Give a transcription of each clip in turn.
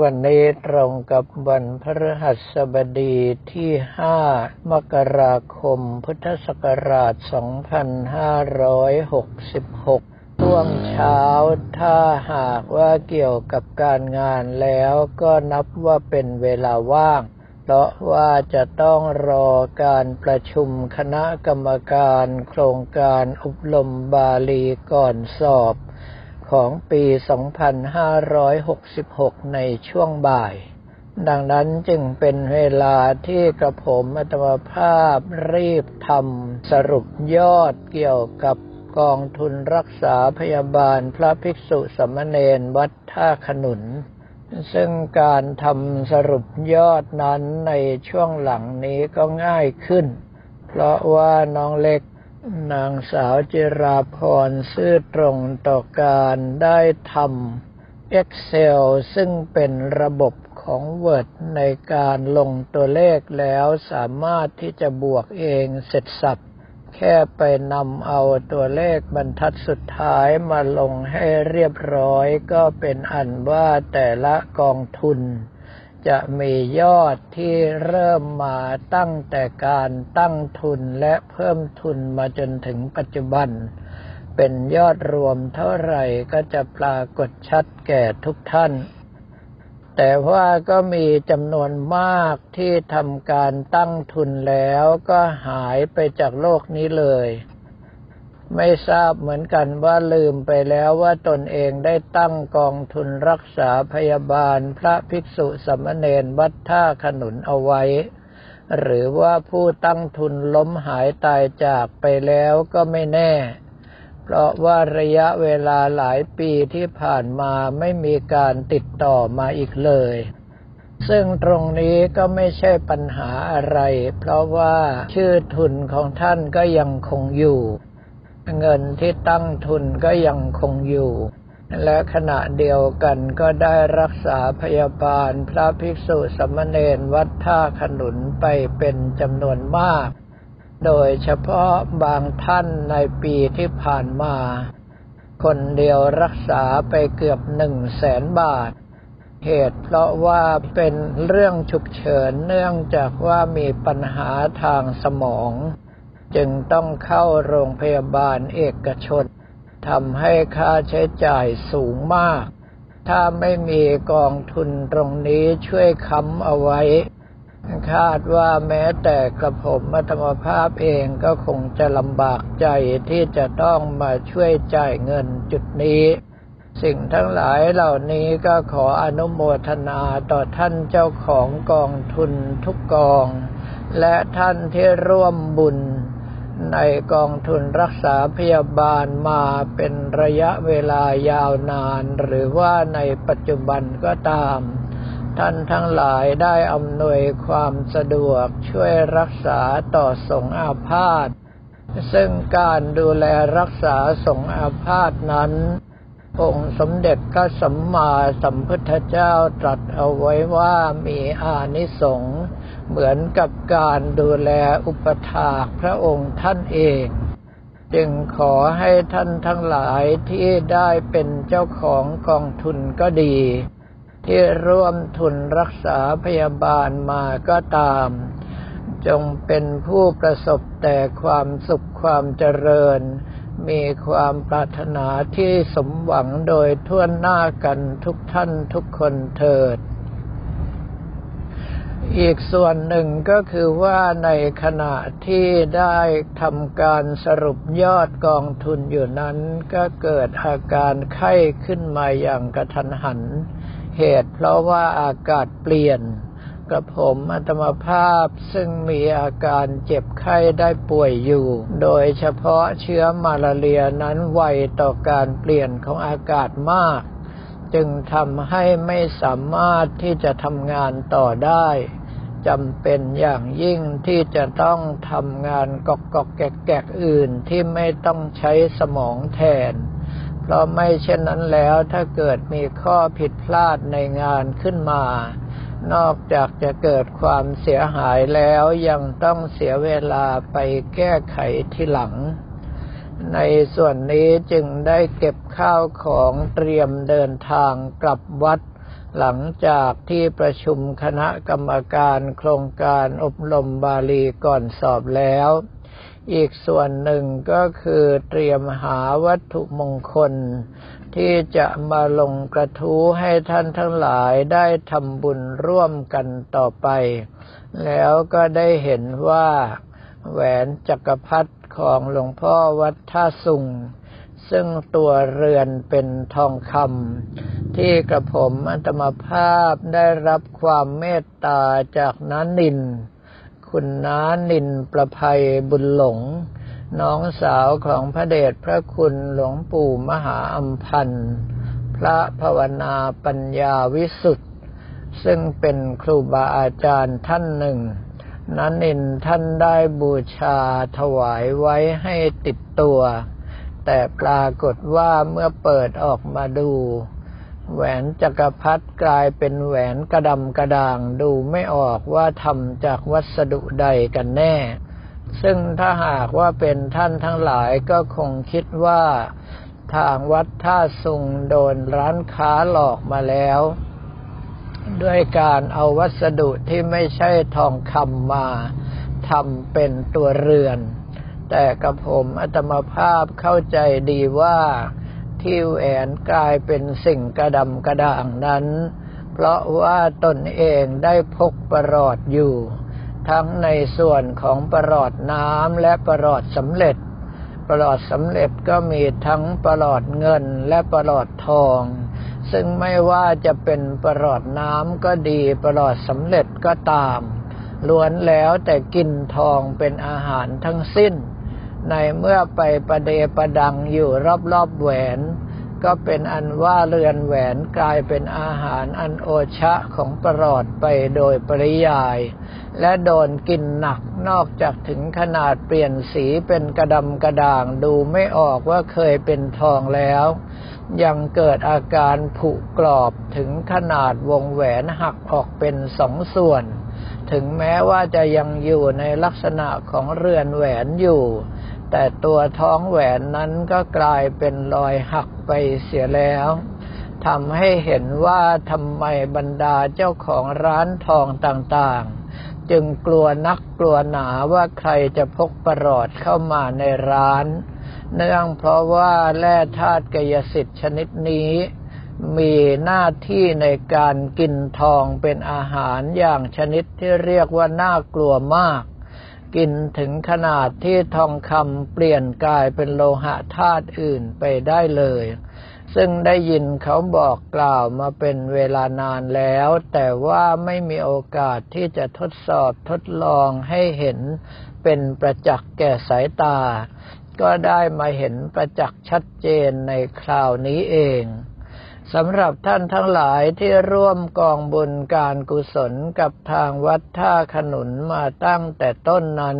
วันนี้ตรงกับวันพฤหัสบดีที่ 5 มกราคม พุทธศักราช 2566ช่วงเช้าถ้าหากว่าเกี่ยวกับการงานแล้วก็นับว่าเป็นเวลาว่าง เพราะว่าจะต้องรอการประชุมคณะกรรมการโครงการอบรมบาลีก่อนสอบ ของปี 2566 ในช่วงบ่าย ดังนั้นจึงเป็นเวลาที่กระผมอัตมภาพรีบทำสรุปยอดเกี่ยวกับกองทุนรักษาพยาบาลพระภิกษุสมณเณรวัดท่าขนุน ซึ่งการทำสรุปยอดนั้นในช่วงหลังนี้ก็ง่ายขึ้น เพราะว่าน้องเล็ก นางสาวจิราพรซื่อตรงต่อการได้ทำ Excel ซึ่งเป็นระบบของ Word ในการลงตัวเลขแล้วสามารถที่จะบวกเองเสร็จสับแค่ไปนำเอาตัวเลขบรรทัดสุดท้ายมาลงให้เรียบร้อยก็เป็นอันว่าแต่ละกองทุน จะมียอดที่เริ่มมาตั้งแต่การตั้งทุนและเพิ่มทุนมาจนถึงปัจจุบัน เป็นยอดรวมเท่าไหร่ก็จะปรากฏชัดแก่ทุกท่าน แต่ว่าก็มีจำนวนมากที่ทำการตั้งทุนแล้วก็หายไปจากโลกนี้เลย ไม่ทราบเหมือนกันว่าลืมไปแล้วว่าตนเองได้ตั้งกองทุนรักษาพยาบาลพระภิกษุสมณเณรวัดท่าขนุนเอาไว้ หรือว่าผู้ตั้งทุนล้มหายตายจากไปแล้วก็ไม่แน่ เพราะว่าระยะเวลาหลายปีที่ผ่านมาไม่มีการติดต่อมาอีกเลย ซึ่งตรงนี้ก็ไม่ใช่ปัญหาอะไร เพราะว่าชื่อทุนของท่านก็ยังคงอยู่ เงินที่ตั้งทุนก็ยังคงอยู่ และขณะเดียวกันก็ได้รักษาพยาบาลพระภิกษุสมณเณรวัดท่าขนุนไปเป็นจำนวนมาก โดยเฉพาะบางท่านในปีที่ผ่านมา คนเดียวรักษาไปเกือบหนึ่งแสนบาทเหตุเพราะว่าเป็นเรื่องฉุกเฉินเนื่องจากว่ามีปัญหาทางสมอง จึงต้องเข้าโรงพยาบาลเอกชนทำให้ค่าใช้จ่ายสูงมาก ถ้าไม่มีกองทุนตรงนี้ช่วยค้ำเอาไว้ คาดว่าแม้แต่กระผมมัธมภาพเองก็คงจะลำบากใจที่จะต้องมาช่วยจ่ายเงินจุดนี้ สิ่งทั้งหลายเหล่านี้ก็ขออนุโมทนาต่อท่านเจ้าของกองทุนทุกกอง และท่านที่ร่วมบุญ ในกองทุนรักษาพยาบาลมาเป็นระยะเวลายาวนาน หรือว่าในปัจจุบันก็ตาม ท่านทั้งหลายได้อำนวยความสะดวกช่วยรักษาต่อสงอาพาธซึ่งการดูแลรักษาสงอาพาธนั้น องค์สมเด็จพระสัมมาสัมพุทธเจ้าตรัสเอาไว้ว่ามีอานิสงส์ เหมือนกับการดูแลอุปถากพระองค์ท่านเอง จึงขอให้ท่านทั้งหลายที่ได้เป็นเจ้าของกองทุนก็ดี ที่ร่วมทุนรักษาพยาบาลมาก็ตาม จงเป็นผู้ประสบแต่ความสุขความเจริญ มีความปรารถนาที่สมหวังโดยทั่วหน้ากันทุกท่านทุกคนเถิด อีกส่วนหนึ่งก็คือว่าในขณะที่ได้ทำการสรุปยอดกองทุนอยู่นั้น ก็เกิดอาการไข้ขึ้นมาอย่างกระทันหัน เหตุเพราะว่าอากาศเปลี่ยนกระผมอัตมภาพซึ่งมีอาการเจ็บไข้ได้ป่วยอยู่ โดยเฉพาะเชื้อมาลาเรียนั้นไวต่อการเปลี่ยนของอากาศมาก จึงทำให้ไม่สามารถที่จะทำงานต่อได้ จำเป็นอย่างยิ่งที่จะต้องทำงานกอกกอกแกกแกกอื่นที่ไม่ต้องใช้สมองแทน เพราะไม่เช่นนั้นแล้วถ้าเกิดมีข้อผิดพลาดในงานขึ้นมา นอกจากจะเกิดความเสียหายแล้วยังต้องเสียเวลาไปแก้ไขที่หลัง ในส่วนนี้จึงได้เก็บข้าวของเตรียมเดินทางกลับวัด หลังจากที่ประชุมคณะกรรมการโครงการอบรมบาลีก่อนสอบแล้ว อีกส่วนหนึ่งก็คือเตรียมหาวัตถุมงคล ที่จะมาลงกระทู้ให้ท่านทั้งหลายได้ทำบุญร่วมกันต่อไป แล้วก็ได้เห็นว่า แหวนจักรพรรดิของหลวงพ่อวัดท่าสุง ซึ่งตัวเรือนเป็นทองคำที่กระผมอัตมภาพได้รับความเมตตาจากน้านิน คุณน้านินประภัยบุญหลง น้องสาวของพระเดชพระคุณหลวงปู่มหาอัมพันธ์พระภาวนาปัญญาวิสุทธ์ซึ่งเป็นครูบาอาจารย์ท่านหนึ่งนั้นอินท่านได้บูชาถวายไว้ให้ติดตัว แต่ปรากฏว่าเมื่อเปิดออกมาดู แหวนจักรพรรดิกลายเป็นแหวนกระดำกระด่างดูไม่ออกว่าทำจากวัสดุใดกันแน่ ซึ่งถ้าหากว่าเป็นท่านทั้งหลายก็คงคิดว่าทางวัดท่าสุงโดนร้านค้าหลอกมาแล้ว ด้วยการเอาวัสดุที่ไม่ใช่ทองคำมาทำเป็นตัวเรือน แต่กระผมอัตมภาพเข้าใจดีว่าที่แหวนกลายเป็นสิ่งกระดำกระด่างนั้น เพราะว่าตนเองได้พกประหลอดอยู่ ทั้งในส่วนของประหลอดน้ำและประหลอดสำเร็จ ประหลอดสำเร็จก็มีทั้งประหลอดเงินและประหลอดทอง ซึ่งไม่ว่าจะเป็นประหลอดน้ำก็ดีประหลอดสำเร็จก็ตามล้วนแล้วแต่กินทองเป็นอาหารทั้งสิ้น ในเมื่อไปประเดประดังอยู่รอบๆแหวน ก็เป็นอันว่าเรือนแหวนกลายเป็นอาหารอันโอชะของประหลอดไปโดยปริยาย และโดนกินหนักนอกจากถึงขนาดเปลี่ยนสีเป็นกระดำกระด่างดูไม่ออกว่าเคยเป็นทองแล้ว ยังเกิดอาการผุกรอบถึงขนาดวงแหวนหักออกเป็นสองส่วนถึงแม้ว่าจะยังอยู่ในลักษณะของเรือนแหวนอยู่ แต่ตัวท้องแหวนนั้นก็กลายเป็นรอยหักไปเสียแล้วทำให้เห็นว่าทำไมบรรดาเจ้าของร้านทองต่างๆ จึงกลัวนักกลัวหนาว่าใครจะพกประหลอดเข้ามาในร้าน เนื่องเพราะว่าแร่ธาตุกายสิทธิ์ชนิดนี้ มีหน้าที่ในการกินทองเป็นอาหารอย่างชนิดที่เรียกว่าน่ากลัวมาก กินถึงขนาดที่ทองคำเปลี่ยนกายเป็นโลหะธาตุอื่นไปได้เลย ซึ่งได้ยินเขาบอกกล่าวมาเป็นเวลานานแล้ว แต่ว่าไม่มีโอกาสที่จะทดสอบทดลองให้เห็นเป็นประจักษ์แก่สายตา ก็ได้มาเห็นประจักษ์ชัดเจนในคราวนี้เอง สำหรับท่านทั้งหลายที่ร่วมกองบุญการกุศลกับทางวัดท่าขนุนมาตั้งแต่ต้นนั้น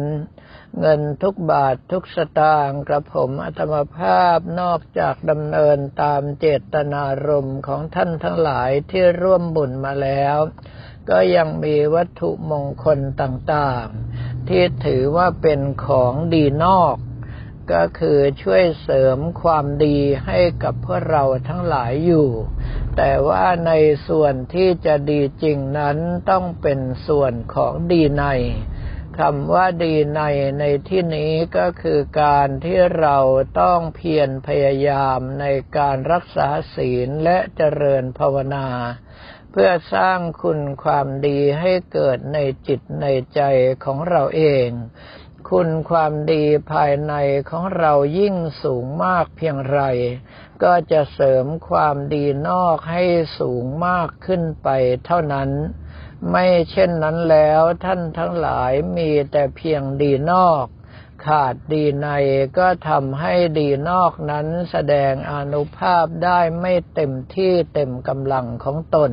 เงินทุกบาททุกสตางค์กระผมอัตมภาพนอกจากดำเนินตามเจตนารมณ์ของท่านทั้งหลายที่ร่วมบุญมาแล้ว ก็ยังมีวัตถุมงคลต่างๆ ที่ถือว่าเป็นของดีนอก ก็คือช่วยเสริมความดีให้กับพวกเราทั้งหลายอยู่ แต่ว่าในส่วนที่จะดีจริงนั้นต้องเป็นส่วนของดีในคำว่าดีในในที่นี้ก็คือการที่เราต้องเพียรพยายามในการรักษาศีลและเจริญภาวนา เพื่อสร้างคุณความดีให้เกิดในจิตในใจของเราเอง คุณความดีภายในของเรายิ่งสูงมากเพียงไร ก็จะเสริมความดีนอกให้สูงมากขึ้นไปเท่านั้น ไม่เช่นนั้นแล้วท่านทั้งหลายมีแต่เพียงดีนอก ขาดดีในก็ทำให้ดีนอกนั้นแสดงอนุภาพได้ไม่เต็มที่เต็มกำลังของตน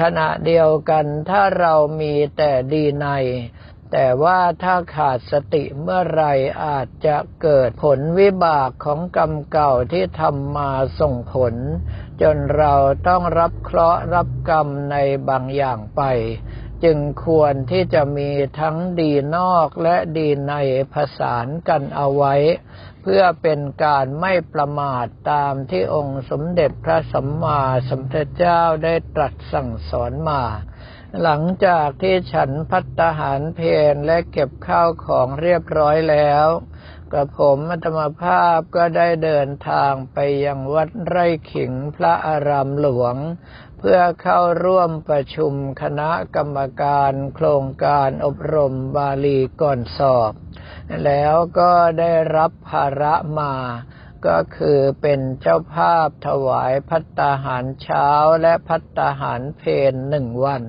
ขณะเดียวกันถ้าเรามีแต่ดีใน แต่ว่าถ้าขาดสติเมื่อไรอาจจะเกิดผลวิบากของกรรมเก่าที่ทำมาส่งผล จนเราต้องรับเคราะห์รับกรรมในบางอย่างไป จึงควรที่จะมีทั้งดีนอกและดีในผสานกันเอาไว้ เพื่อเป็นการไม่ประมาทตามที่องค์สมเด็จพระสัมมาสัมพุทธเจ้าได้ตรัสสั่งสอนมา หลังจากที่ฉันพัตหารเพนและเก็บข้าวของเรียบร้อยแล้ว กระผมอัตมภาพก็ได้เดินทางไปยังวัดไร่ขิงพระอารามหลวง เพื่อเข้าร่วมประชุมคณะกรรมการโครงการอบรมบาลีก่อนสอบ แล้วก็ได้รับภาระมาก็คือเป็นเจ้าภาพถวายพัตตาหารเช้าและพัตตาหารเพนหนึ่งวัน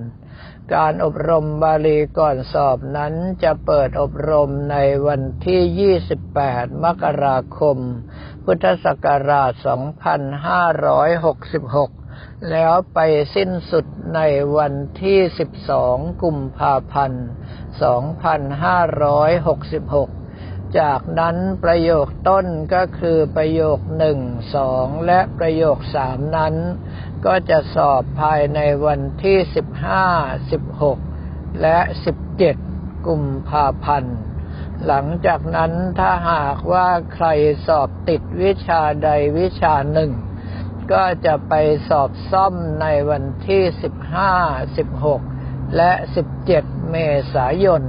การอบรมบาลีก่อนสอบนั้นจะเปิดอบรมในวันที่ 28 มกราคม พุทธศักราช 2566 แล้วไปสิ้นสุดในวันที่ 12 กุมภาพันธ์ 2566 จากนั้นประโยคต้นก็คือประโยคหนึ่งสองและประโยคสามนั้น ก็จะสอบภายในวันที่15 16และ17กุมภาพันธ์หลังจากนั้นถ้าหากว่าใครสอบติดวิชาใดวิชาหนึ่ง ก็จะไปสอบซ่อมในวันที่ 15 16 และ 17 เมษายน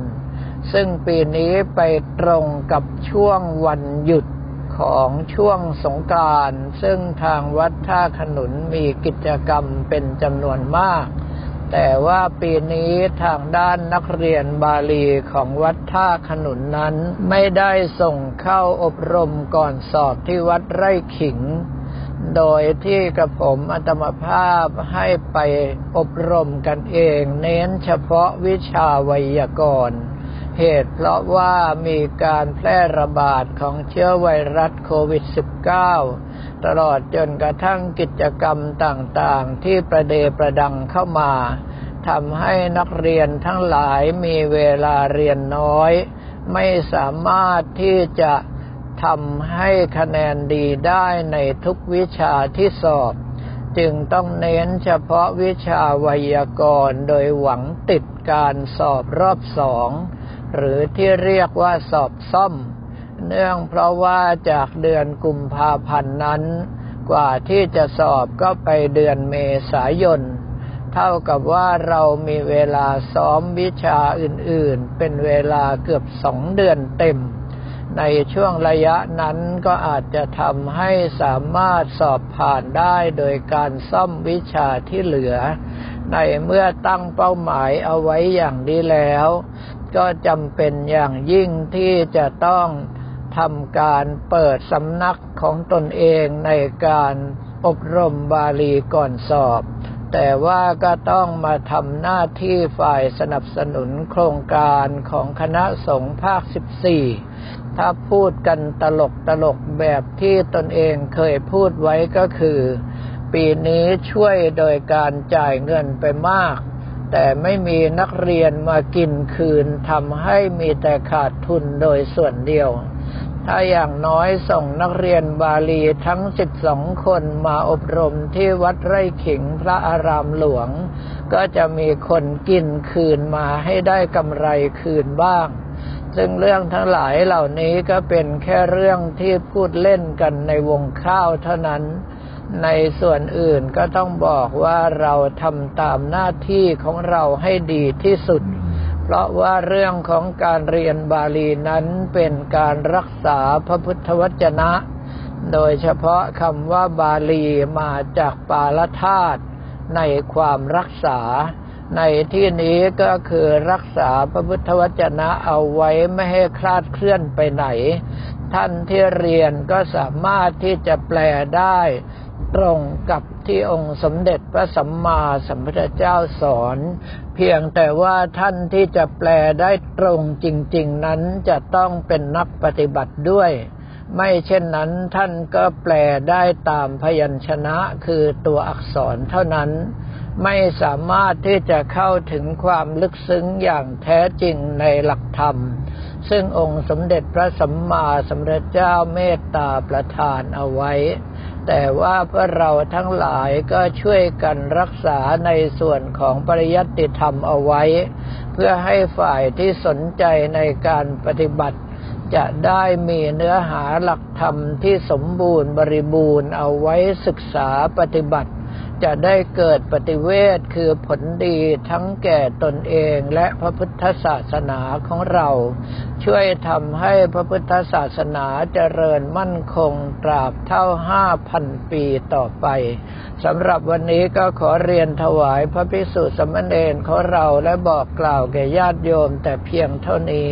ซึ่งปีนี้ไปตรงกับช่วงวันหยุดของช่วงสงกรานต์ซึ่งทางวัดท่าขนุนมีกิจกรรมเป็นจำนวนมาก แต่ว่าปีนี้ทางด้านนักเรียนบาลีของวัดท่าขนุนนั้น ไม่ได้ส่งเข้าอบรมก่อนสอบที่วัดไร่ขิง โดยที่กระผมอัตมภาพให้ไปอบรมกันเอง เน้นเฉพาะวิชาไวยากรณ์ เหตุเพราะว่ามีการแพร่ระบาดของเชื้อไวรัสโควิด -19 ตลอดจนกระทั่งกิจกรรมต่างๆ ที่ประเดประดังเข้ามาทำให้นักเรียนทั้งหลายมีเวลาเรียนน้อย ไม่สามารถที่จะทำให้คะแนนดีได้ในทุกวิชาที่สอบ จึงต้องเน้นเฉพาะวิชาไวยากรณ์โดยหวังติดการสอบรอบสอง หรือที่เรียกว่าสอบซ่อม เนื่องเพราะว่าจากเดือนกุมภาพันธ์นั้น กว่าที่จะสอบก็ไปเดือนเมษายน เท่ากับว่าเรามีเวลาซ้อมวิชาอื่นๆ เป็นเวลาเกือบสองเดือนเต็ม ในช่วงระยะนั้นก็อาจจะทำให้สามารถสอบผ่านได้โดยการซ่อมวิชาที่เหลือ ในเมื่อตั้งเป้าหมายเอาไว้อย่างนี้แล้ว ก็จำเป็นอย่างยิ่งที่จะต้องทำการเปิดสำนักของตนเองในการอบรมบาลีก่อนสอบ แต่ว่าก็ต้องมาทำหน้าที่ฝ่ายสนับสนุนโครงการของคณะสงฆ์ภาค 14 ถ้าพูดกันตลกตลกแบบที่ตนเองเคยพูดไว้ก็คือ ปีนี้ช่วยโดยการจ่ายเงินไปมาก แต่ไม่มีนักเรียนมากินคืนทำให้มีแต่ขาดทุนโดยส่วนเดียว ถ้าอย่างน้อยส่งนักเรียนบาลีทั้งสิบสองคนมาอบรมที่วัดไร่ขิงพระอารามหลวง ก็จะมีคนกินคืนมาให้ได้กำไรคืนบ้าง ซึ่งเรื่องทั้งหลายเหล่านี้ก็เป็นแค่เรื่องที่พูดเล่นกันในวงข้าวเท่านั้น ในส่วนอื่นก็ต้องบอกว่าเราทำตามหน้าที่ของเราให้ดีที่สุด เพราะว่าเรื่องของการเรียนบาลีนั้นเป็นการรักษาพระพุทธวจนะ โดยเฉพาะคำว่าบาลีมาจากปาลธาตุในความรักษา ในที่นี้ก็คือรักษาพระพุทธวจนะเอาไว้ไม่ให้คลาดเคลื่อนไปไหน ท่านที่เรียนก็สามารถที่จะแปลได้ ตรงกับที่องค์สมเด็จพระสัมมาสัมพุทธเจ้าสอน เพียงแต่ว่าท่านที่จะแปลได้ตรงจริง ๆ นั้นจะต้องเป็นนักปฏิบัติด้วย ไม่เช่นนั้นท่านก็แปลได้ตามพยัญชนะคือตัวอักษรเท่านั้น ไม่สามารถที่จะเข้าถึงความลึกซึ้งอย่างแท้จริงในหลักธรรม ซึ่งองค์สมเด็จพระสัมมาสัมพุทธเจ้าเมตตาประทานเอาไว้ แต่ว่าพวกเราทั้งหลายก็ช่วยกันรักษาในส่วนของปริยัติธรรมเอาไว้ เพื่อให้ฝ่ายที่สนใจในการปฏิบัติ จะได้มีเนื้อหาหลักธรรมที่สมบูรณ์บริบูรณ์เอาไว้ศึกษาปฏิบัติ จะได้เกิดปฏิเวทคือผลดีทั้งแก่ตนเองและพระพุทธศาสนาของเรา ช่วยทำให้พระพุทธศาสนาเจริญมั่นคงตราบเท่าห้าพันปีต่อไปสำหรับวันนี้ก็ขอเรียนถวายพระภิกษุสมณเณรของเราและบอกกล่าวแก่ญาติโยมแต่เพียงเท่านี้